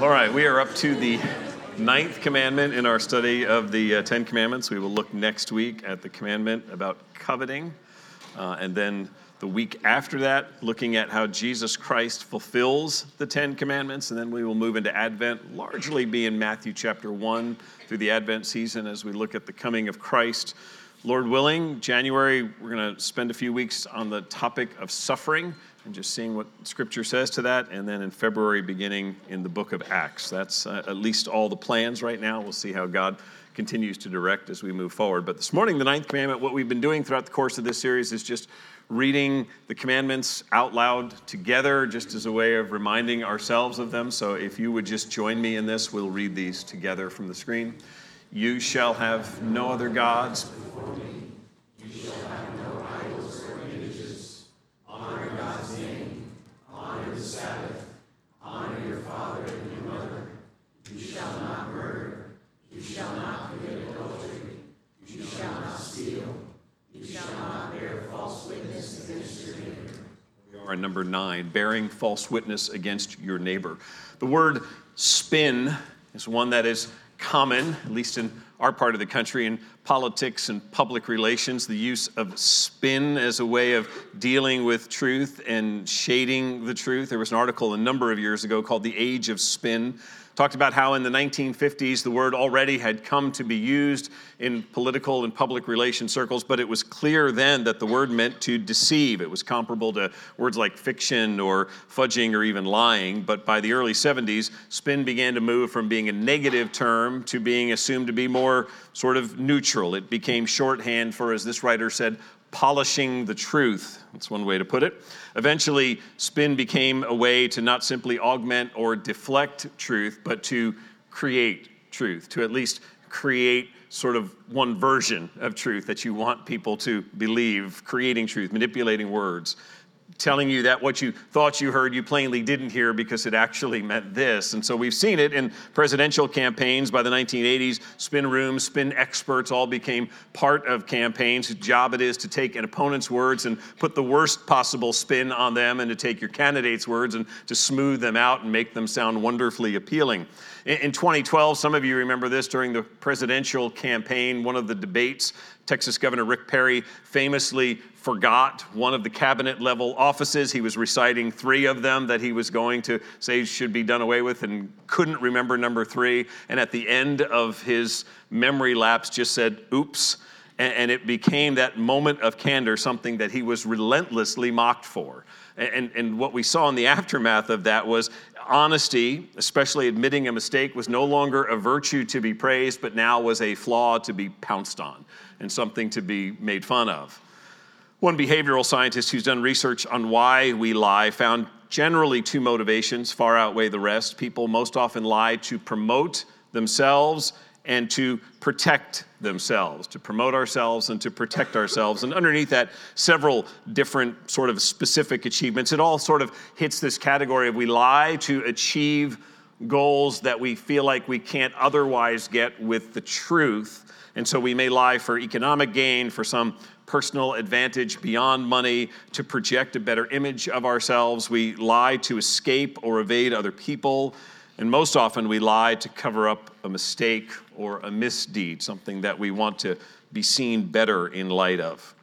All right, we are up to the ninth commandment in our study of the uh, Ten Commandments. We will look next week at the commandment about coveting. Uh, and then the week after that, looking at how Jesus Christ fulfills the Ten Commandments. And then we will move into Advent, largely be in Matthew chapter 1 through the Advent season as we look at the coming of Christ. Lord willing, January, we're going to spend a few weeks on the topic of suffering and just seeing what Scripture says to that. And then in February, beginning in the book of Acts. That's uh, at least all the plans right now. We'll see how God continues to direct as we move forward. But this morning, the ninth commandment, what we've been doing throughout the course of this series is just reading the commandments out loud together, just as a way of reminding ourselves of them. So if you would just join me in this, we'll read these together from the screen. You shall have no other gods. Number nine, bearing false witness against your neighbor. The word spin is one that is common, at least in our part of the country, in politics and public relations. The use of spin as a way of dealing with truth and shading the truth. There was an article a number of years ago called The Age of Spin talked about how in the 1950s the word already had come to be used in political and public relations circles, but it was clear then that the word meant to deceive. It was comparable to words like fiction or fudging or even lying. But by the early 70s, spin began to move from being a negative term to being assumed to be more sort of neutral. It became shorthand for, as this writer said, polishing the truth. That's one way to put it. Eventually, spin became a way to not simply augment or deflect truth, but to create truth, to at least create sort of one version of truth that you want people to believe, creating truth, manipulating words telling you that what you thought you heard you plainly didn't hear because it actually meant this. And so we've seen it in presidential campaigns by the 1980s. Spin rooms, spin experts all became part of campaigns whose job it is to take an opponent's words and put the worst possible spin on them and to take your candidate's words and to smooth them out and make them sound wonderfully appealing. In 2012, some of you remember this during the presidential campaign, one of the debates, Texas Governor Rick Perry famously forgot one of the cabinet level offices. He was reciting three of them that he was going to say should be done away with and couldn't remember number three. And at the end of his memory lapse, just said, oops. And it became that moment of candor, something that he was relentlessly mocked for. And, and what we saw in the aftermath of that was honesty, especially admitting a mistake, was no longer a virtue to be praised, but now was a flaw to be pounced on and something to be made fun of. One behavioral scientist who's done research on why we lie found generally two motivations far outweigh the rest. People most often lie to promote themselves and to protect themselves, to promote ourselves and to protect ourselves. And underneath that, several different sort of specific achievements. It all sort of hits this category of we lie to achieve goals that we feel like we can't otherwise get with the truth. And so we may lie for economic gain, for some personal advantage beyond money, to project a better image of ourselves. We lie to escape or evade other people. And most often, we lie to cover up a mistake or a misdeed, something that we want to be seen better in light of.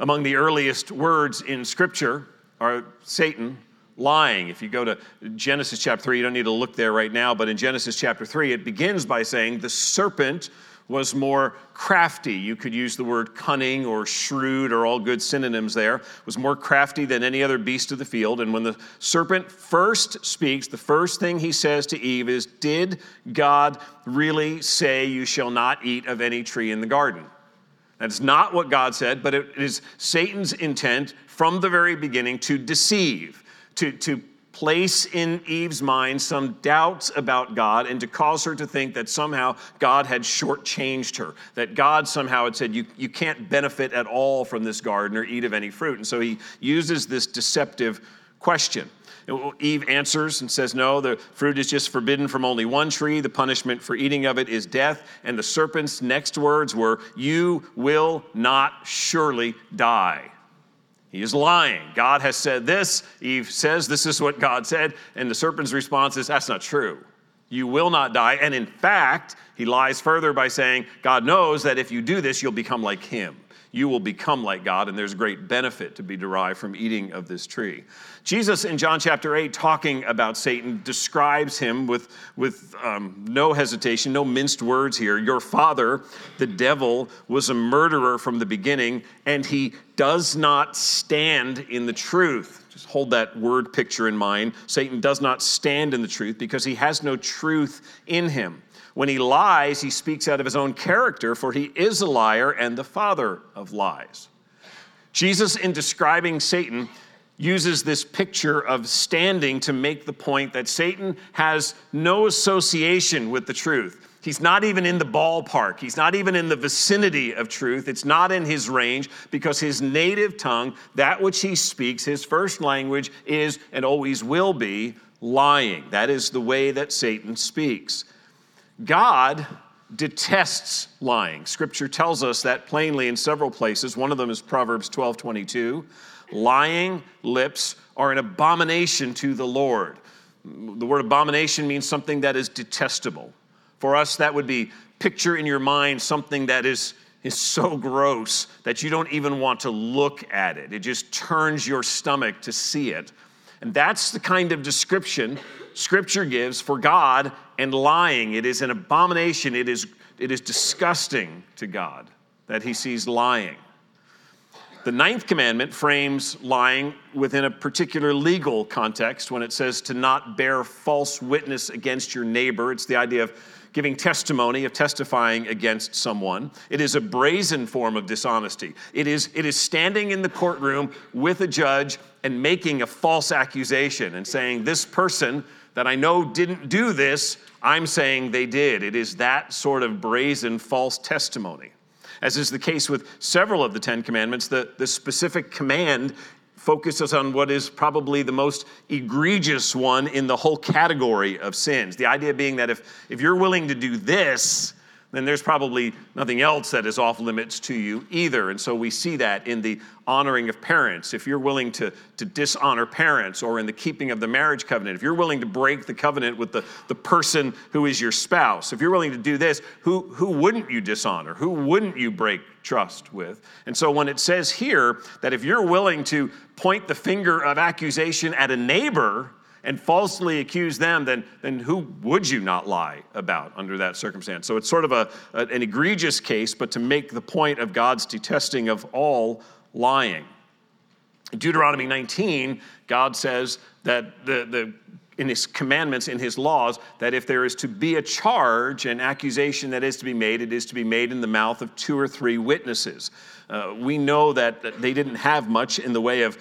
Among the earliest words in Scripture are Satan lying. If you go to Genesis chapter 3, you don't need to look there right now, but in Genesis chapter 3, it begins by saying, The serpent was more crafty. You could use the word cunning or shrewd or all good synonyms there. Was more crafty than any other beast of the field. And when the serpent first speaks, the first thing he says to Eve is, Did God really say you shall not eat of any tree in the garden? That's not what God said, but it is Satan's intent from the very beginning to deceive, to, to place in Eve's mind some doubts about God and to cause her to think that somehow God had shortchanged her, that God somehow had said, you, you can't benefit at all from this garden or eat of any fruit. And so he uses this deceptive question. Eve answers and says, No, the fruit is just forbidden from only one tree. The punishment for eating of it is death. And the serpent's next words were, You will not surely die. He is lying. God has said this. Eve says, This is what God said. And the serpent's response is, That's not true. You will not die. And in fact, he lies further by saying, God knows that if you do this, you'll become like him. You will become like God, and there's great benefit to be derived from eating of this tree. Jesus in John chapter 8, talking about Satan, describes him with, with um, no hesitation, no minced words here. Your father, the devil, was a murderer from the beginning, and he does not stand in the truth just hold that word picture in mind. Satan does not stand in the truth because he has no truth in him. When he lies, he speaks out of his own character, for he is a liar and the father of lies. Jesus, in describing Satan, uses this picture of standing to make the point that Satan has no association with the truth. He's not even in the ballpark. He's not even in the vicinity of truth. It's not in his range because his native tongue, that which he speaks, his first language is and always will be lying. That is the way that Satan speaks. God detests lying. Scripture tells us that plainly in several places. One of them is Proverbs 12 22. Lying lips are an abomination to the Lord. The word abomination means something that is detestable. For us, that would be picture in your mind something that is, is so gross that you don't even want to look at it. It just turns your stomach to see it. And that's the kind of description Scripture gives for God and lying. It is an abomination, it is, it is disgusting to God that he sees lying. The ninth commandment frames lying within a particular legal context when it says to not bear false witness against your neighbor. It's the idea of giving testimony, of testifying against someone. It is a brazen form of dishonesty. It is, it is standing in the courtroom with a judge and making a false accusation and saying, This person that I know didn't do this, I'm saying they did. It is that sort of brazen false testimony. As is the case with several of the Ten Commandments, the, the specific command focuses on what is probably the most egregious one in the whole category of sins. The idea being that if, if you're willing to do this, then there's probably nothing else that is off limits to you either. And so we see that in the honoring of parents. If you're willing to, to dishonor parents, or in the keeping of the marriage covenant, if you're willing to break the covenant with the, the person who is your spouse, if you're willing to do this, who, who wouldn't you dishonor? Who wouldn't you break trust with? And so when it says here that if you're willing to point the finger of accusation at a neighbor, and falsely accuse them, then, then who would you not lie about under that circumstance? So it's sort of a, an egregious case, but to make the point of God's detesting of all lying. In Deuteronomy 19, God says that the, the, in his commandments, in his laws, that if there is to be a charge, an accusation that is to be made, it is to be made in the mouth of two or three witnesses. Uh, we know that they didn't have much in the way of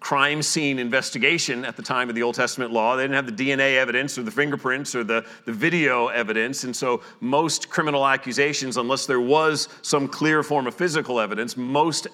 crime scene investigation at the time of the Old Testament law. They didn't have the DNA evidence or the fingerprints or the, the video evidence. And so, most criminal accusations, unless there was some clear form of physical evidence, most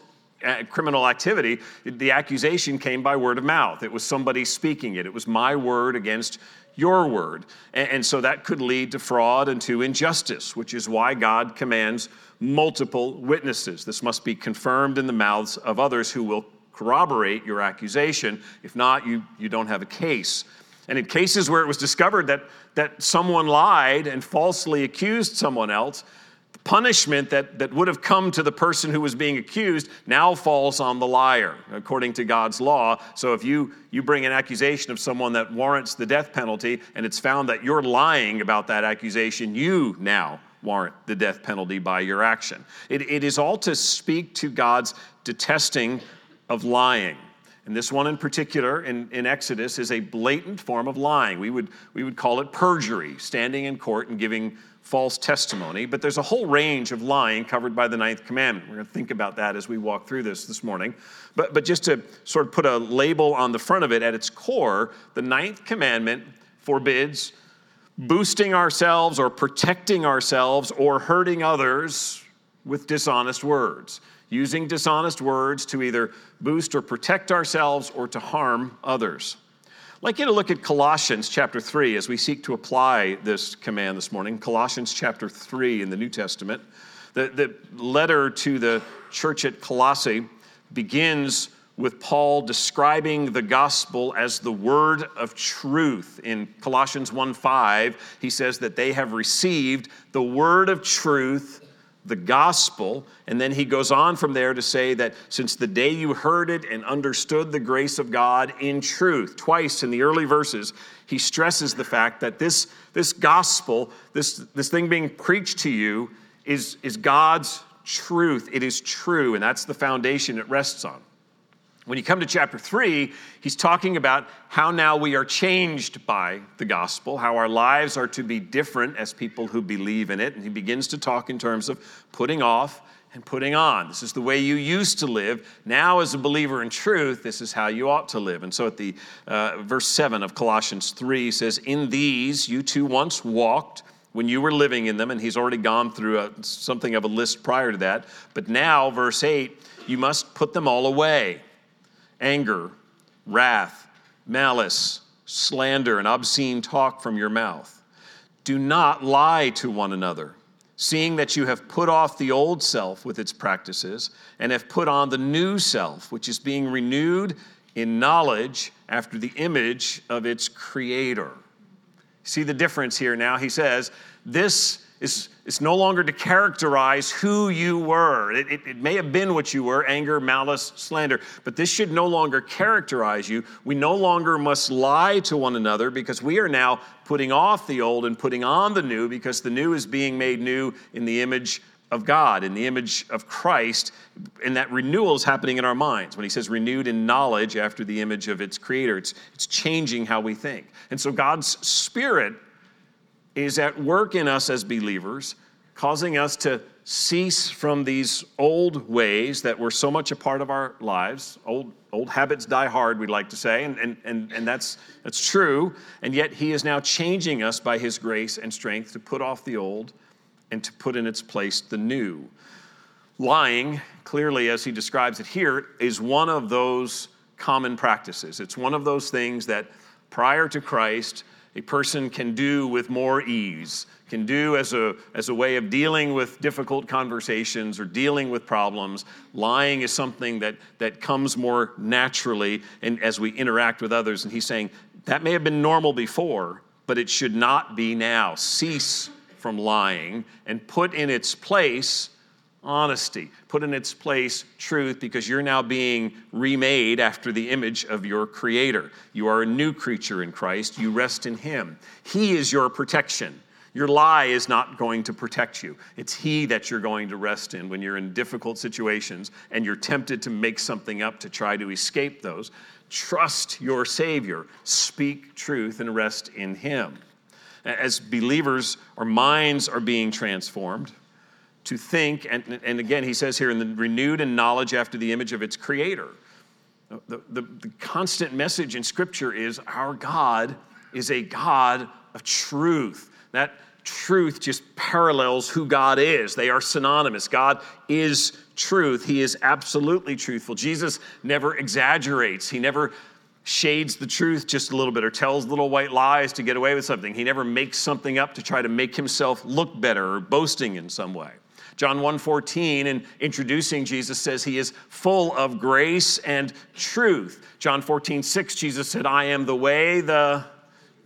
uh, criminal activity, the accusation came by word of mouth. It was somebody speaking it. It was my word against your word. And, and so that could lead to fraud and to injustice, which is why God commands multiple witnesses. This must be confirmed in the mouths of others who will corroborate your accusation. If not, you, you don't have a case. And in cases where it was discovered that, that someone lied and falsely accused someone else, the punishment that, that would have come to the person who was being accused now falls on the liar, according to God's law. So if you, you bring an accusation of someone that warrants the death penalty and it's found that you're lying about that accusation, you now warrant the death penalty by your action. It, it is all to speak to God's detesting of lying. And this one in particular in, in Exodus is a blatant form of lying. We would, we would call it perjury, standing in court and giving false testimony. But there's a whole range of lying covered by the ninth commandment. We're going to think about that as we walk through this this morning. But, but just to sort of put a label on the front of it, at its core, the ninth commandment forbids boosting ourselves or protecting ourselves or hurting others with dishonest words using dishonest words to either boost or protect ourselves or to harm others. I'd like you to look at Colossians chapter 3 as we seek to apply this command this morning. Colossians chapter 3 in the New Testament. The, the letter to the church at Colossae begins with Paul describing the gospel as the word of truth. In Colossians 1:5, he says that they have received the word of truth, the gospel, and then he goes on from there to say that since the day you heard it and understood the grace of God in truth, twice in the early verses, he stresses the fact that this, this gospel, this, this thing being preached to you, is, is God's truth. It is true, and that's the foundation it rests on. When you come to chapter three, he's talking about how now we are changed by the gospel, how our lives are to be different as people who believe in it. And he begins to talk in terms of putting off and putting on. This is the way you used to live. Now, as a believer in truth, this is how you ought to live. And so, at the uh, verse 7 of Colossians 3 says, In these you too once walked when you were living in them. And he's already gone through a, something of a list prior to that. But now, verse 8, you must put them all away anger, wrath, malice, slander, and obscene talk from your mouth. Do not lie to one another, seeing that you have put off the old self with its practices and have put on the new self, which is being renewed in knowledge after the image of its creator. See the difference here now? He says, This is, is no longer to characterize who you were. It, it, it, may have been what you were anger, malice, slander, but this should no longer characterize you. We no longer must lie to one another because we are now putting off the old and putting on the new because the new is being made new in the image of God, in the image of Christ, and that renewal is happening in our minds. When he says renewed in knowledge after the image of its creator, it's, it's changing how we think. And so God's Spirit is at work in us as believers, causing us to cease from these old ways that were so much a part of our lives. Old, old habits die hard, we'd like to say, and, and, and, and that's, that's true. And yet, He is now changing us by His grace and strength to put off the old and to put in its place the new. Lying, clearly, as He describes it here, is one of those common practices. It's one of those things that prior to Christ, a person can do with more ease, can do as a, as a way of dealing with difficult conversations or dealing with problems. Lying is something that, that comes more naturally and as we interact with others. And he's saying that may have been normal before, but it should not be now. Cease from lying and put in its place honesty. Put in its place truth because you're now being remade after the image of your Creator. You are a new creature in Christ. You rest in Him. He is your protection. Your lie is not going to protect you. It's He that you're going to rest in when you're in difficult situations and you're tempted to make something up to try to escape those. Trust your Savior. Speak truth and rest in Him. As believers, our minds are being transformed to think, and, and again, he says here, in the renewed in knowledge after the image of its creator. The, the, the, constant message in Scripture is our God is a God of truth. That truth just parallels who God is. They are synonymous. God is truth. He is absolutely truthful. Jesus never exaggerates, He never shades the truth just a little bit or tells little white lies to get away with something. He never makes something up to try to make himself look better or boasting in some way. John 1:14 in introducing Jesus says he is full of grace and truth. John 14:6 Jesus said I am the way, the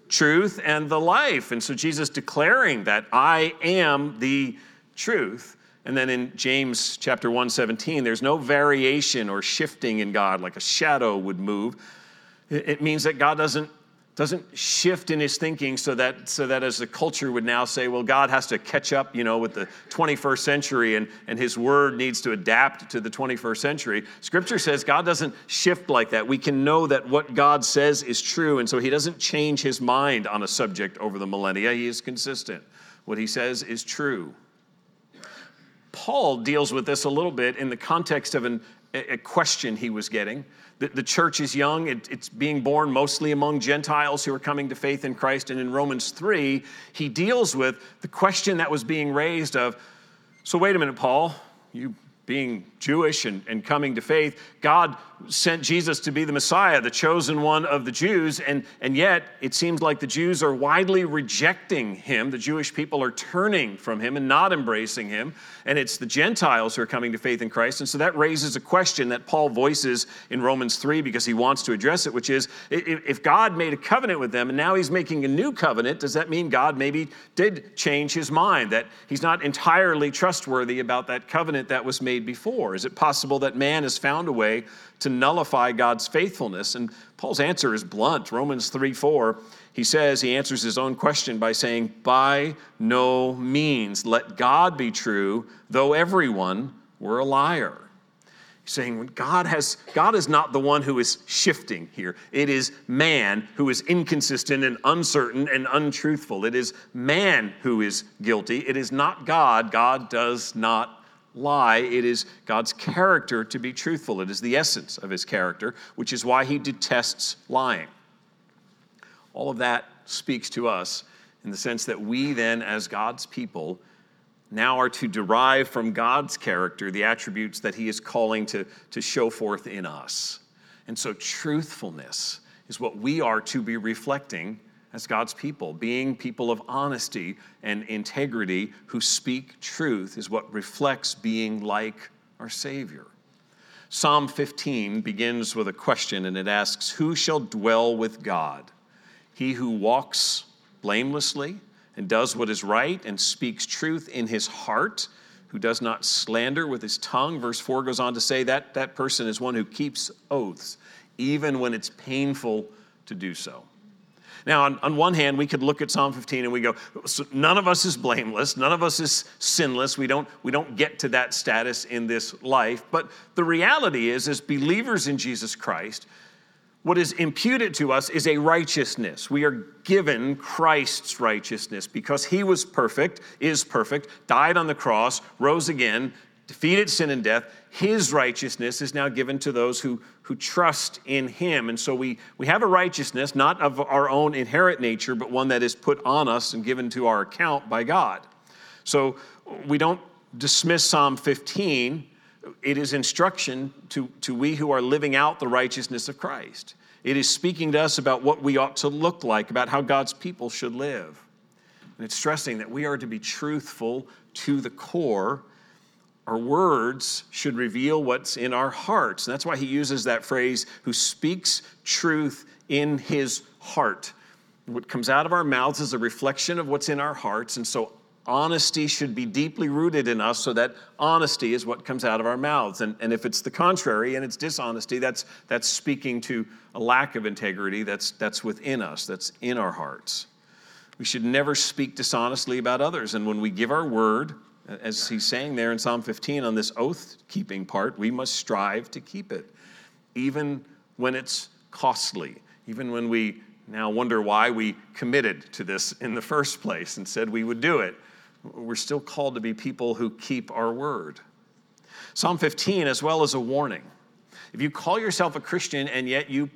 truth and the life. And so Jesus declaring that I am the truth. And then in James chapter 1:17 there's no variation or shifting in God like a shadow would move. It means that God doesn't doesn't shift in his thinking so that so that as the culture would now say well god has to catch up you know with the 21st century and and his word needs to adapt to the 21st century. Scripture says god doesn't shift like that. We can know that what god says is true and so he doesn't change his mind on a subject over the millennia. He is consistent. What he says is true. Paul deals with this a little bit in the context of an, a question he was getting the, the church is young, it, it's being born mostly among Gentiles who are coming to faith in Christ. And in Romans 3, he deals with the question that was being raised of so, wait a minute, Paul, you being Jewish and, and coming to faith, God sent Jesus to be the Messiah, the chosen one of the Jews, and, and yet it seems like the Jews are widely rejecting him. The Jewish people are turning from him and not embracing him, and it's the Gentiles who are coming to faith in Christ. And so that raises a question that Paul voices in Romans 3 because he wants to address it, which is if God made a covenant with them and now he's making a new covenant, does that mean God maybe did change his mind, that he's not entirely trustworthy about that covenant that was made before? Is it possible that man has found a way to nullify God's faithfulness? And Paul's answer is blunt. Romans 3 4, he says, he answers his own question by saying, By no means let God be true, though everyone were a liar saying God has God is not the one who is shifting here. It is man who is inconsistent and uncertain and untruthful. It is man who is guilty. It is not God. God does not lie. It is God's character to be truthful. It is the essence of his character, which is why he detests lying. All of that speaks to us in the sense that we then as God's people now are to derive from God's character the attributes that He is calling to, to show forth in us. And so, truthfulness is what we are to be reflecting as God's people. Being people of honesty and integrity who speak truth is what reflects being like our Savior. Psalm 15 begins with a question and it asks Who shall dwell with God? He who walks blamelessly and does what is right and speaks truth in his heart, who does not slander with his tongue. Verse 4 goes on to say that that person is one who keeps oaths, even when it's painful to do so. Now, on, on one hand, we could look at Psalm 15 and we go, so none of us is blameless, none of us is sinless. We don't, we don't get to that status in this life. But the reality is, as believers in Jesus Christ, what is imputed to us is a righteousness. We are given Christ's righteousness because he was perfect, is perfect, died on the cross, rose again, defeated sin and death. His righteousness is now given to those who, who trust in him. And so we, we have a righteousness, not of our own inherent nature, but one that is put on us and given to our account by God. So we don't dismiss Psalm 15 it is instruction to, to we who are living out the righteousness of Christ. It is speaking to us about what we ought to look like, about how God's people should live. And it's stressing that we are to be truthful to the core. Our words should reveal what's in our hearts. And that's why he uses that phrase, who speaks truth in his heart. What comes out of our mouths is a reflection of what's in our hearts. And so honesty should be deeply rooted in us so that honesty is what comes out of our mouths. And, and if it's the contrary and it's dishonesty, that's, that's speaking to a lack of integrity that's, that's within us, that's in our hearts. We should never speak dishonestly about others. And when we give our word, as he's saying there in Psalm 15 on this oath keeping part, we must strive to keep it, even when it's costly, even when we now wonder why we committed to this in the first place and said we would do it we're still called to be people who keep our word. Psalm 15, as well as a warning. If you call yourself a Christian and yet you,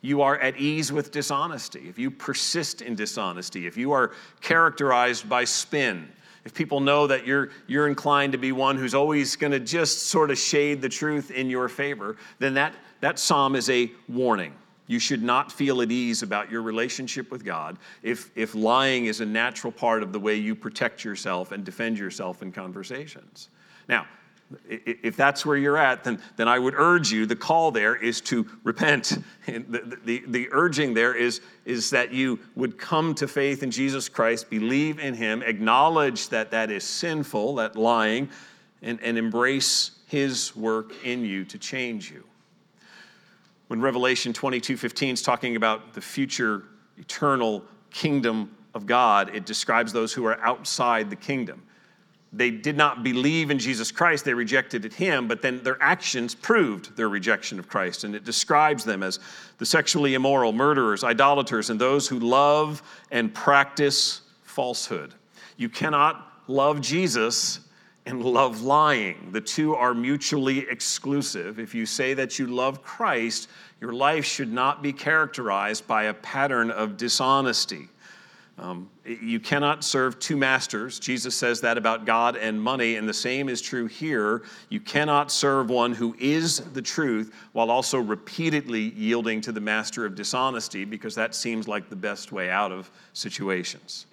you are at ease with dishonesty, if you persist in dishonesty, if you are characterized by spin, if people know that you're, you're inclined to be one who's always going to just sort of shade the truth in your favor, then that, that psalm is a warning. You should not feel at ease about your relationship with God if, if lying is a natural part of the way you protect yourself and defend yourself in conversations. Now, if that's where you're at, then, then I would urge you, the call there is to repent. The, the, the urging there is, is that you would come to faith in Jesus Christ, believe in Him, acknowledge that that is sinful, that lying, and, and embrace His work in you to change you when Revelation 22 15 is talking about the future eternal kingdom of God, it describes those who are outside the kingdom. They did not believe in Jesus Christ, they rejected him, but then their actions proved their rejection of Christ. And it describes them as the sexually immoral, murderers, idolaters, and those who love and practice falsehood. You cannot love Jesus and love lying. The two are mutually exclusive. If you say that you love Christ, your life should not be characterized by a pattern of dishonesty. Um, you cannot serve two masters. Jesus says that about God and money, and the same is true here. You cannot serve one who is the truth while also repeatedly yielding to the master of dishonesty, because that seems like the best way out of situations.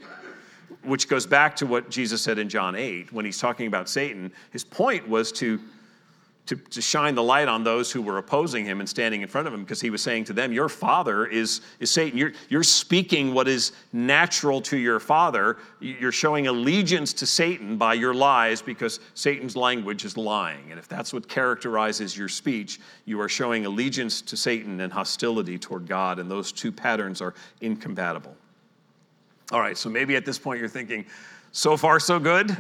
Which goes back to what Jesus said in John 8 when he's talking about Satan. His point was to to, to shine the light on those who were opposing him and standing in front of him because he was saying to them, Your father is, is Satan. You're, you're speaking what is natural to your father. You're showing allegiance to Satan by your lies because Satan's language is lying. And if that's what characterizes your speech, you are showing allegiance to Satan and hostility toward God. And those two patterns are incompatible. All right, so maybe at this point you're thinking, So far, so good.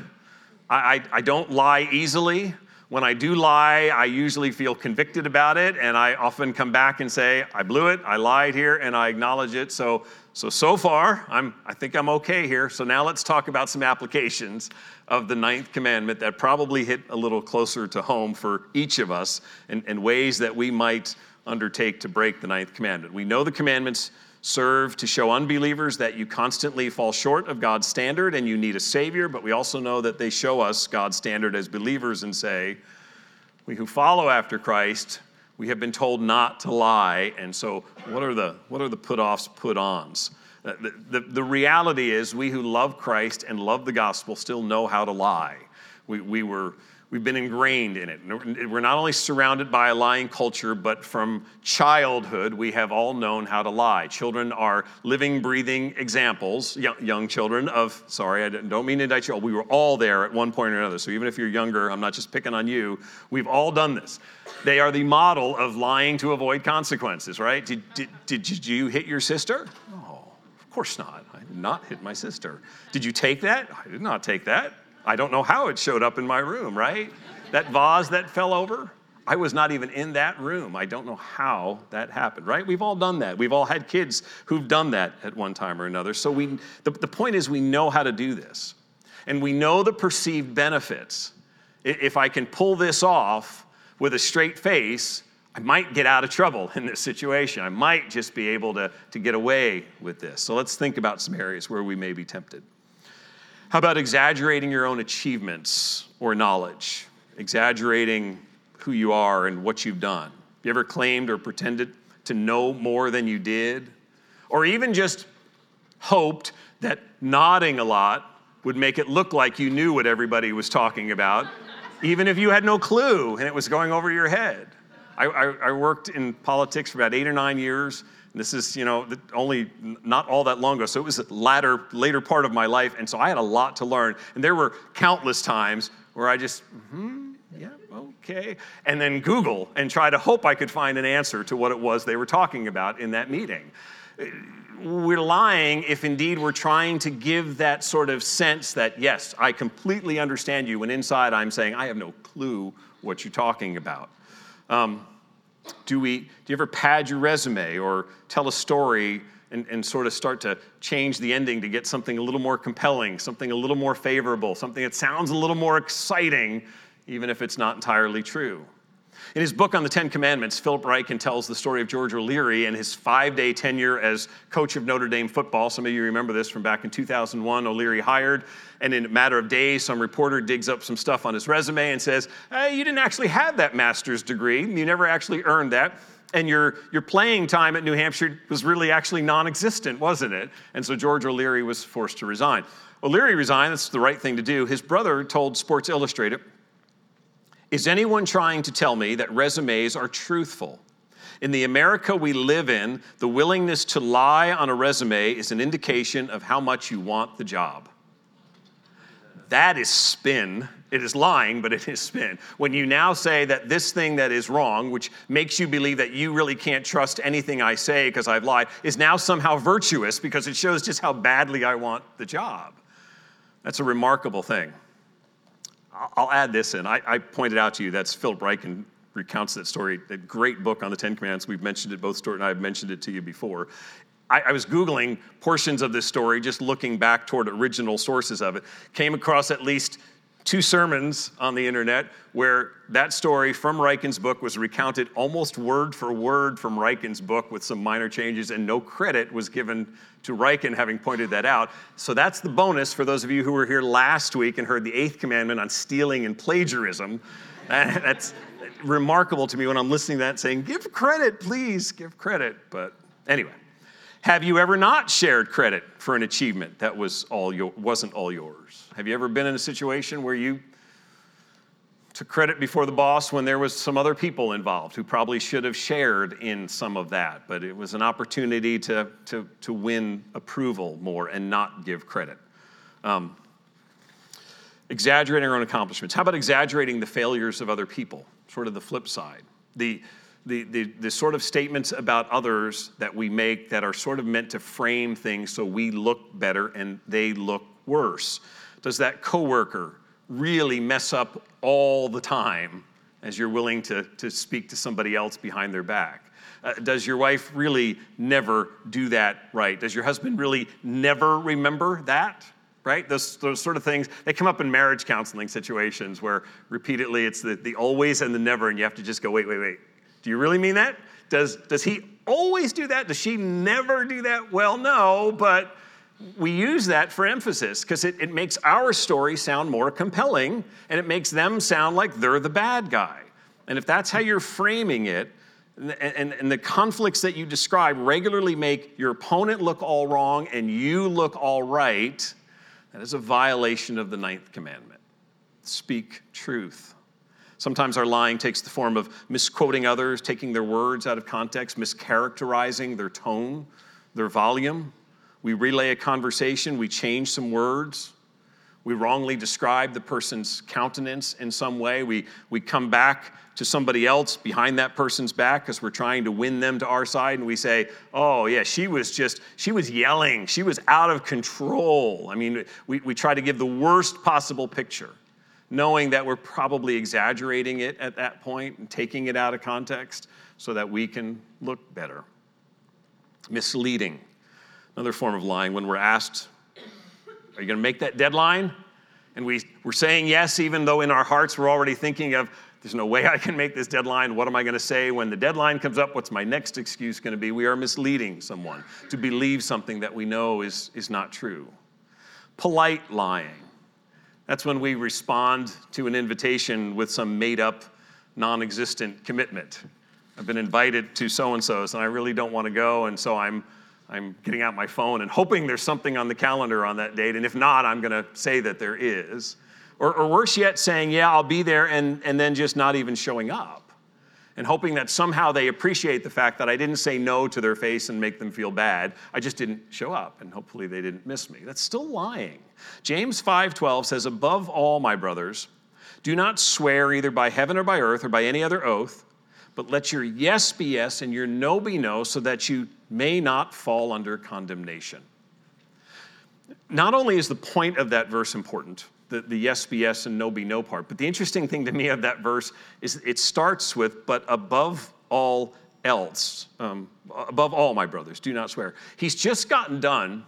I, I, I don't lie easily. When I do lie, I usually feel convicted about it, and I often come back and say, I blew it, I lied here, and I acknowledge it. So, so, so far, I'm, I think I'm okay here. So now let's talk about some applications of the ninth commandment that probably hit a little closer to home for each of us and, and ways that we might undertake to break the ninth commandment. We know the commandments serve to show unbelievers that you constantly fall short of God's standard and you need a Savior, but we also know that they show us God's standard as believers and say, we who follow after Christ, we have been told not to lie. And so, what are the, what are the put offs, put ons? Uh, the, the, the reality is, we who love Christ and love the gospel still know how to lie. We, we were We've been ingrained in it. We're not only surrounded by a lying culture, but from childhood, we have all known how to lie. Children are living, breathing examples, young children, of, sorry, I don't mean to indict you all. We were all there at one point or another. So even if you're younger, I'm not just picking on you, we've all done this. They are the model of lying to avoid consequences, right? Did, did, did you hit your sister? No, of course not. I did not hit my sister. Did you take that? I did not take that. I don't know how it showed up in my room, right? That vase that fell over, I was not even in that room. I don't know how that happened, right? We've all done that. We've all had kids who've done that at one time or another. So we, the, the point is, we know how to do this. And we know the perceived benefits. If I can pull this off with a straight face, I might get out of trouble in this situation. I might just be able to, to get away with this. So let's think about some areas where we may be tempted. How about exaggerating your own achievements or knowledge? Exaggerating who you are and what you've done. Have you ever claimed or pretended to know more than you did? Or even just hoped that nodding a lot would make it look like you knew what everybody was talking about, even if you had no clue and it was going over your head. I, I, I worked in politics for about eight or nine years this is, you know, only not all that long ago. So it was latter, later part of my life. And so I had a lot to learn. And there were countless times where I just, hmm, yeah, okay. And then Google and try to hope I could find an answer to what it was they were talking about in that meeting. We're lying if indeed we're trying to give that sort of sense that, yes, I completely understand you, when inside I'm saying, I have no clue what you're talking about. Um, do, we, do you ever pad your resume or tell a story and, and sort of start to change the ending to get something a little more compelling, something a little more favorable, something that sounds a little more exciting, even if it's not entirely true? In his book on the Ten Commandments, Philip Ryken tells the story of George O'Leary and his five day tenure as coach of Notre Dame football. Some of you remember this from back in 2001. O'Leary hired, and in a matter of days, some reporter digs up some stuff on his resume and says, hey, You didn't actually have that master's degree. You never actually earned that and your, your playing time at New Hampshire was really actually non existent, wasn't it? And so George O'Leary was forced to resign. O'Leary resigned, that's the right thing to do. His brother told Sports Illustrated, is anyone trying to tell me that resumes are truthful? In the America we live in, the willingness to lie on a resume is an indication of how much you want the job. That is spin. It is lying, but it is spin. When you now say that this thing that is wrong, which makes you believe that you really can't trust anything I say because I've lied, is now somehow virtuous because it shows just how badly I want the job. That's a remarkable thing. I'll add this in. I, I, pointed out to you that's Philip Ryken recounts that story. A great book on the Ten Commandments. We've mentioned it, both Stuart and I have mentioned it to you before. I, I was Googling portions of this story, just looking back toward original sources of it. Came across at least two sermons on the internet where that story from Ryken's book was recounted almost word for word from Ryken's book with some minor changes, and no credit was given to Ryken having pointed that out. So that's the bonus for those of you who were here last week and heard the eighth commandment on stealing and plagiarism. that's remarkable to me when I'm listening to that saying, Give credit, please, give credit. But anyway. Have you ever not shared credit for an achievement that was all your, wasn't all yours? Have you ever been in a situation where you took credit before the boss when there was some other people involved who probably should have shared in some of that, but it was an opportunity to, to, to win approval more and not give credit? Um, exaggerating our own accomplishments. How about exaggerating the failures of other people? Sort of the flip side. The, the, the, the sort of statements about others that we make that are sort of meant to frame things so we look better and they look worse. Does that coworker really mess up all the time as you're willing to, to speak to somebody else behind their back? Uh, does your wife really never do that right? Does your husband really never remember that? Right? Those, those sort of things, they come up in marriage counseling situations where repeatedly it's the, the always and the never, and you have to just go, wait, wait, wait do you really mean that? Does, does he always do that? Does she never do that? Well, no, but we use that for emphasis because it, it makes our story sound more compelling and it makes them sound like they're the bad guy. And if that's how you're framing it, and, and, and, the conflicts that you describe regularly make your opponent look all wrong and you look all right, that is a violation of the ninth commandment. Speak truth. Sometimes our lying takes the form of misquoting others, taking their words out of context, mischaracterizing their tone, their volume. We relay a conversation, we change some words. We wrongly describe the person's countenance in some way. We, we come back to somebody else behind that person's back because we're trying to win them to our side and we say, oh, yeah, she was just, she was yelling. She was out of control. I mean, we, we try to give the worst possible picture knowing that we're probably exaggerating it at that point and taking it out of context so that we can look better. Misleading, another form of lying. When we're asked, Are you going to make that deadline? And we, we're saying yes, even though in our hearts we're already thinking of, There's no way I can make this deadline. What am I going to say when the deadline comes up? What's my next excuse going to be? We are misleading someone to believe something that we know is, is not true. Polite lying that's when we respond to an invitation with some made up, non existent commitment. I've been invited to so and so's, and I really don't want to go, and so I'm, I'm getting out my phone and hoping there's something on the calendar on that date, and if not, I'm going to say that there is. Or, or worse yet, saying, Yeah, I'll be there, and, and then just not even showing up and hoping that somehow they appreciate the fact that I didn't say no to their face and make them feel bad. I just didn't show up and hopefully they didn't miss me. That's still lying. James 5:12 says above all my brothers do not swear either by heaven or by earth or by any other oath but let your yes be yes and your no be no so that you may not fall under condemnation. Not only is the point of that verse important, the, the yes be yes and no be no part. But the interesting thing to me of that verse is it starts with, but above all else, um, above all, my brothers, do not swear. He's just gotten done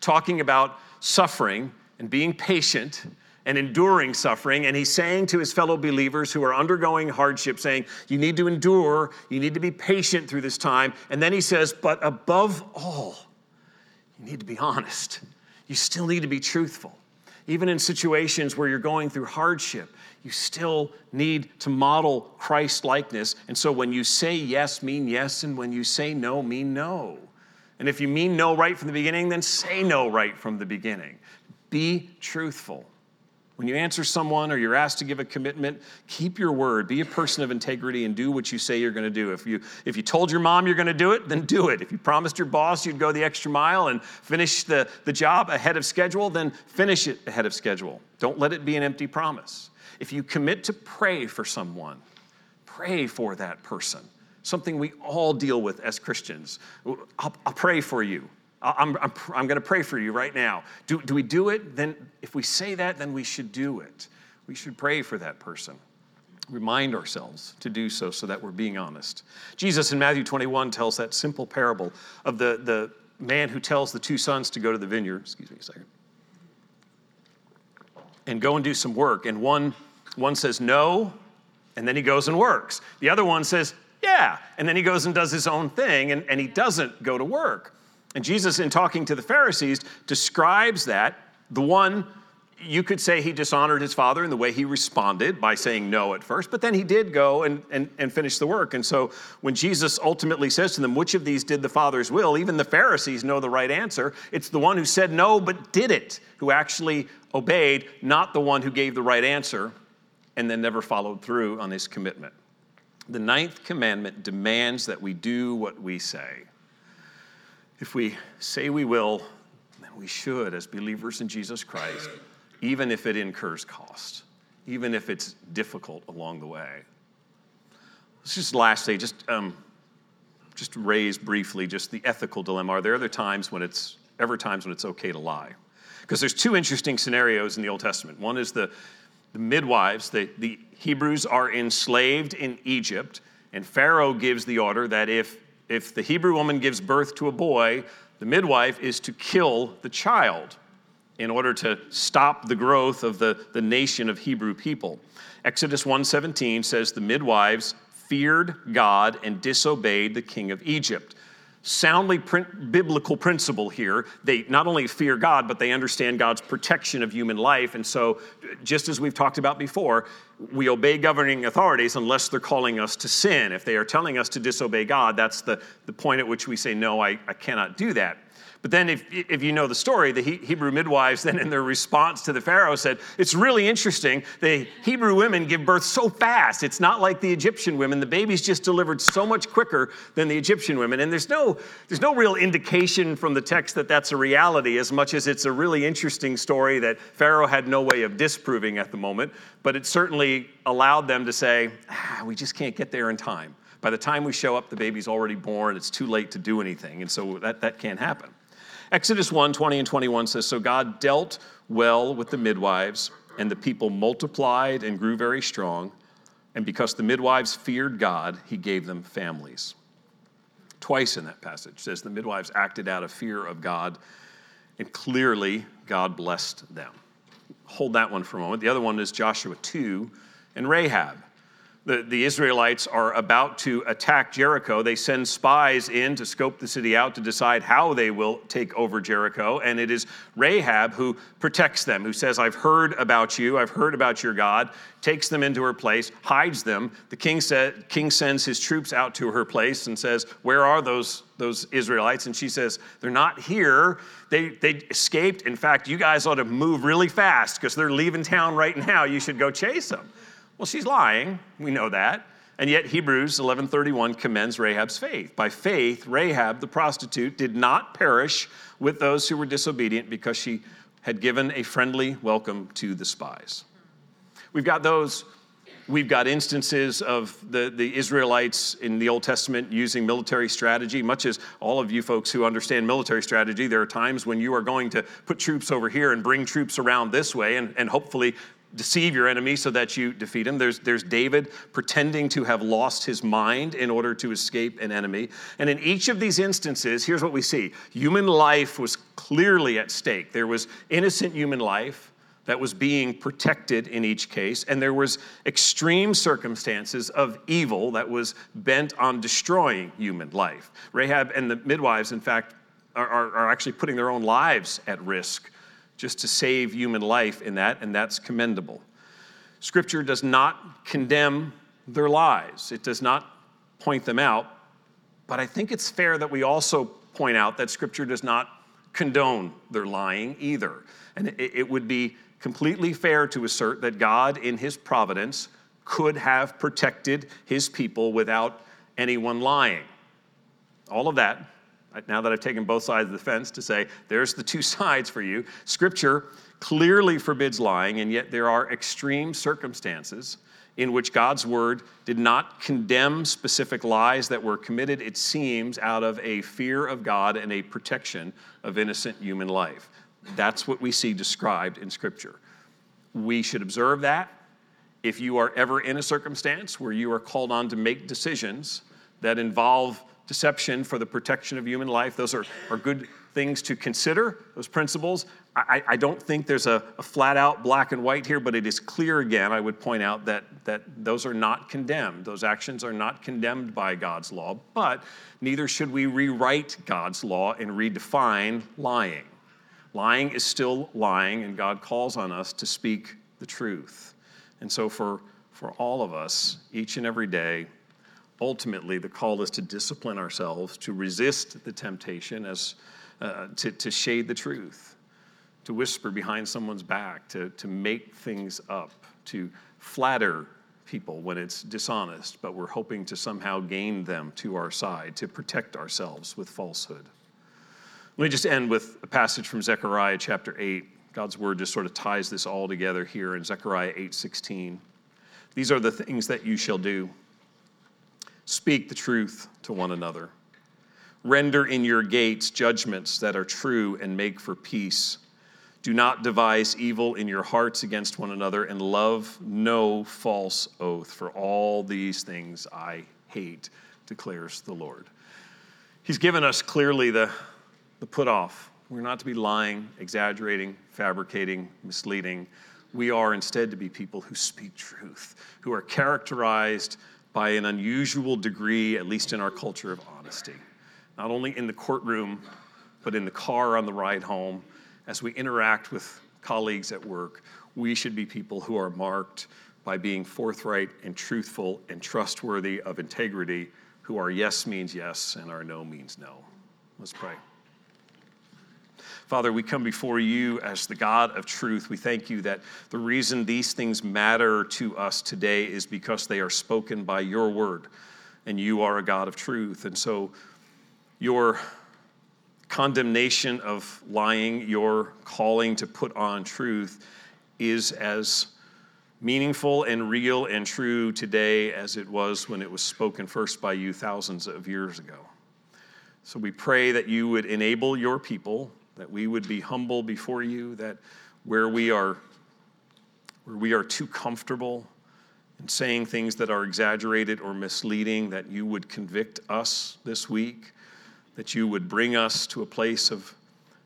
talking about suffering and being patient and enduring suffering. And he's saying to his fellow believers who are undergoing hardship, saying, You need to endure, you need to be patient through this time. And then he says, But above all, you need to be honest. You still need to be truthful even in situations where you're going through hardship, you still need to model Christ likeness. And so when you say yes, mean yes, and when you say no, mean no. And if you mean no right from the beginning, then say no right from the beginning. Be truthful. When you answer someone or you're asked to give a commitment, keep your word. Be a person of integrity and do what you say you're going to do. If you, if you told your mom you're going to do it, then do it. If you promised your boss you'd go the extra mile and finish the, the job ahead of schedule, then finish it ahead of schedule. Don't let it be an empty promise. If you commit to pray for someone, pray for that person. Something we all deal with as Christians. I'll, I'll pray for you. I'm, I'm, I'm going to pray for you right now. Do, do we do it? Then, if we say that, then we should do it. We should pray for that person. Remind ourselves to do so so that we're being honest. Jesus in Matthew 21 tells that simple parable of the, the man who tells the two sons to go to the vineyard. Excuse me a second. and go and do some work. And one, one says no, and then he goes and works. The other one says, yeah, and then he goes and does his own thing, and, and he doesn't go to work. And Jesus, in talking to the Pharisees, describes that the one you could say he dishonored his father in the way he responded by saying no at first, but then he did go and, and, and finish the work. And so when Jesus ultimately says to them, Which of these did the Father's will? even the Pharisees know the right answer. It's the one who said no but did it, who actually obeyed, not the one who gave the right answer and then never followed through on his commitment. The ninth commandment demands that we do what we say. If we say we will, then we should, as believers in Jesus Christ even if it incurs cost, even if it's difficult along the way. Let's just lastly, just, um, just raise briefly just the ethical dilemma. Are there other times when it's, ever times when it's okay to lie? Because there's two interesting scenarios in the Old Testament. One is the, the midwives, the, the Hebrews are enslaved in Egypt, and Pharaoh gives the order that if, if the Hebrew woman gives birth to a boy, the midwife is to kill the child in order to stop the growth of the, the nation of Hebrew people. Exodus 1:17 says the midwives feared God and disobeyed the king of Egypt. Soundly print, biblical principle here. They not only fear God, but they understand God's protection of human life. And so, just as we've talked about before, we obey governing authorities unless they're calling us to sin. If they are telling us to disobey God, that's the, the point at which we say, No, I, I cannot do that. But then, if, if you know the story, the Hebrew midwives, then in their response to the Pharaoh, said, It's really interesting. The Hebrew women give birth so fast. It's not like the Egyptian women. The baby's just delivered so much quicker than the Egyptian women. And there's no, there's no real indication from the text that that's a reality, as much as it's a really interesting story that Pharaoh had no way of disproving at the moment. But it certainly allowed them to say, ah, We just can't get there in time. By the time we show up, the baby's already born. It's too late to do anything. And so that, that can't happen. Exodus 1 20 and 21 says, So God dealt well with the midwives, and the people multiplied and grew very strong. And because the midwives feared God, he gave them families. Twice in that passage says the midwives acted out of fear of God, and clearly God blessed them. Hold that one for a moment. The other one is Joshua 2 and Rahab the, the Israelites are about to attack Jericho. They send spies in to scope the city out to decide how they will take over Jericho. And it is Rahab who protects them, who says, I've heard about you, I've heard about your God, takes them into her place, hides them. The king, said, king sends his troops out to her place and says, Where are those, those Israelites? And she says, They're not here. They, they escaped. In fact, you guys ought to move really fast because they're leaving town right now. You should go chase them. Well, she's lying. We know that. And yet Hebrews 11:31 commends Rahab's faith. By faith, Rahab the prostitute did not perish with those who were disobedient because she had given a friendly welcome to the spies. We've got those We've got instances of the, the Israelites in the Old Testament using military strategy. Much as all of you folks who understand military strategy, there are times when you are going to put troops over here and bring troops around this way and, and hopefully deceive your enemy so that you defeat him. There's, there's David pretending to have lost his mind in order to escape an enemy. And in each of these instances, here's what we see human life was clearly at stake. There was innocent human life that was being protected in each case, and there was extreme circumstances of evil that was bent on destroying human life. Rahab and the midwives, in fact, are, are, are actually putting their own lives at risk just to save human life in that, and that's commendable. Scripture does not condemn their lies, it does not point them out, but I think it's fair that we also point out that Scripture does not condone their lying either. And it, would be completely fair to assert that God, in His providence, could have protected His people without anyone lying. All of that now that I've taken both sides of the fence to say, there's the two sides for you, Scripture clearly forbids lying, and yet there are extreme circumstances in which God's word did not condemn specific lies that were committed, it seems, out of a fear of God and a protection of innocent human life. That's what we see described in Scripture. We should observe that. If you are ever in a circumstance where you are called on to make decisions that involve deception for the protection of human life. Those are, are good things to consider, those principles. I, I don't think there's a, a, flat out black and white here, but it is clear again, I would point out that, that those are not condemned. Those actions are not condemned by God's law, but neither should we rewrite God's law and redefine lying. Lying is still lying, and God calls on us to speak the truth. And so, for, for all of us, each and every day, ultimately the call is to discipline ourselves, to resist the temptation, as, uh, to, to shade the truth, to whisper behind someone's back, to, to make things up, to flatter people when it's dishonest, but we're hoping to somehow gain them to our side, to protect ourselves with falsehood. Let me just end with a passage from Zechariah chapter 8. God's word just sort of ties this all together here in Zechariah 8:16. These are the things that you shall do. Speak the truth to one another. Render in your gates judgments that are true and make for peace. Do not devise evil in your hearts against one another, and love no false oath. For all these things I hate, declares the Lord. He's given us clearly the the put off. We're not to be lying, exaggerating, fabricating, misleading. We are instead to be people who speak truth, who are characterized by an unusual degree, at least in our culture, of honesty. Not only in the courtroom, but in the car on the ride home, as we interact with colleagues at work, we should be people who are marked by being forthright and truthful and trustworthy of integrity, who our yes means yes and our no means no. Let's pray. Father, we come before you as the God of truth. We thank you that the reason these things matter to us today is because they are spoken by your word, and you are a God of truth. And so, your condemnation of lying, your calling to put on truth, is as meaningful and real and true today as it was when it was spoken first by you thousands of years ago. So we pray that you would enable your people that we would be humble before you, that where we are where we are too comfortable in saying things that are exaggerated or misleading, that you would convict us this week, that you would bring us to a place of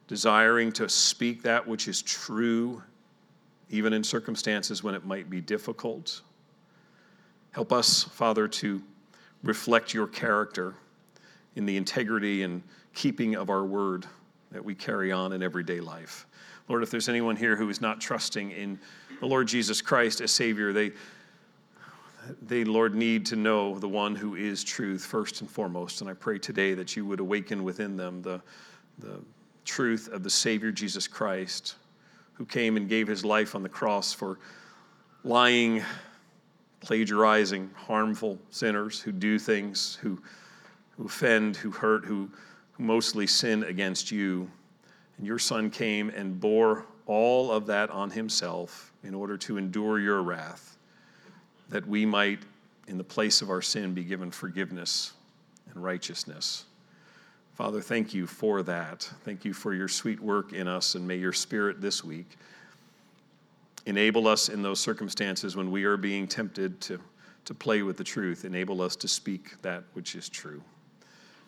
desiring to speak that which is true, even in circumstances when it might be difficult. Help us, Father, to reflect your character in the integrity and keeping of our word that we carry on in everyday life. Lord, if there's anyone here who is not trusting in the Lord Jesus Christ as Savior, they, they, Lord, need to know the one who is truth first and foremost. And I pray today that you would awaken within them the, the truth of the Savior Jesus Christ, who came and gave his life on the cross for lying, plagiarizing, harmful sinners who do things, who, who offend, who hurt, who who mostly sin against you. And your son came and bore all of that on himself in order to endure your wrath, that we might, in the place of our sin, be given forgiveness and righteousness. Father, thank you for that. Thank you for your sweet work in us, and may your spirit this week enable us in those circumstances when we are being tempted to, to play with the truth, enable us to speak that which is true.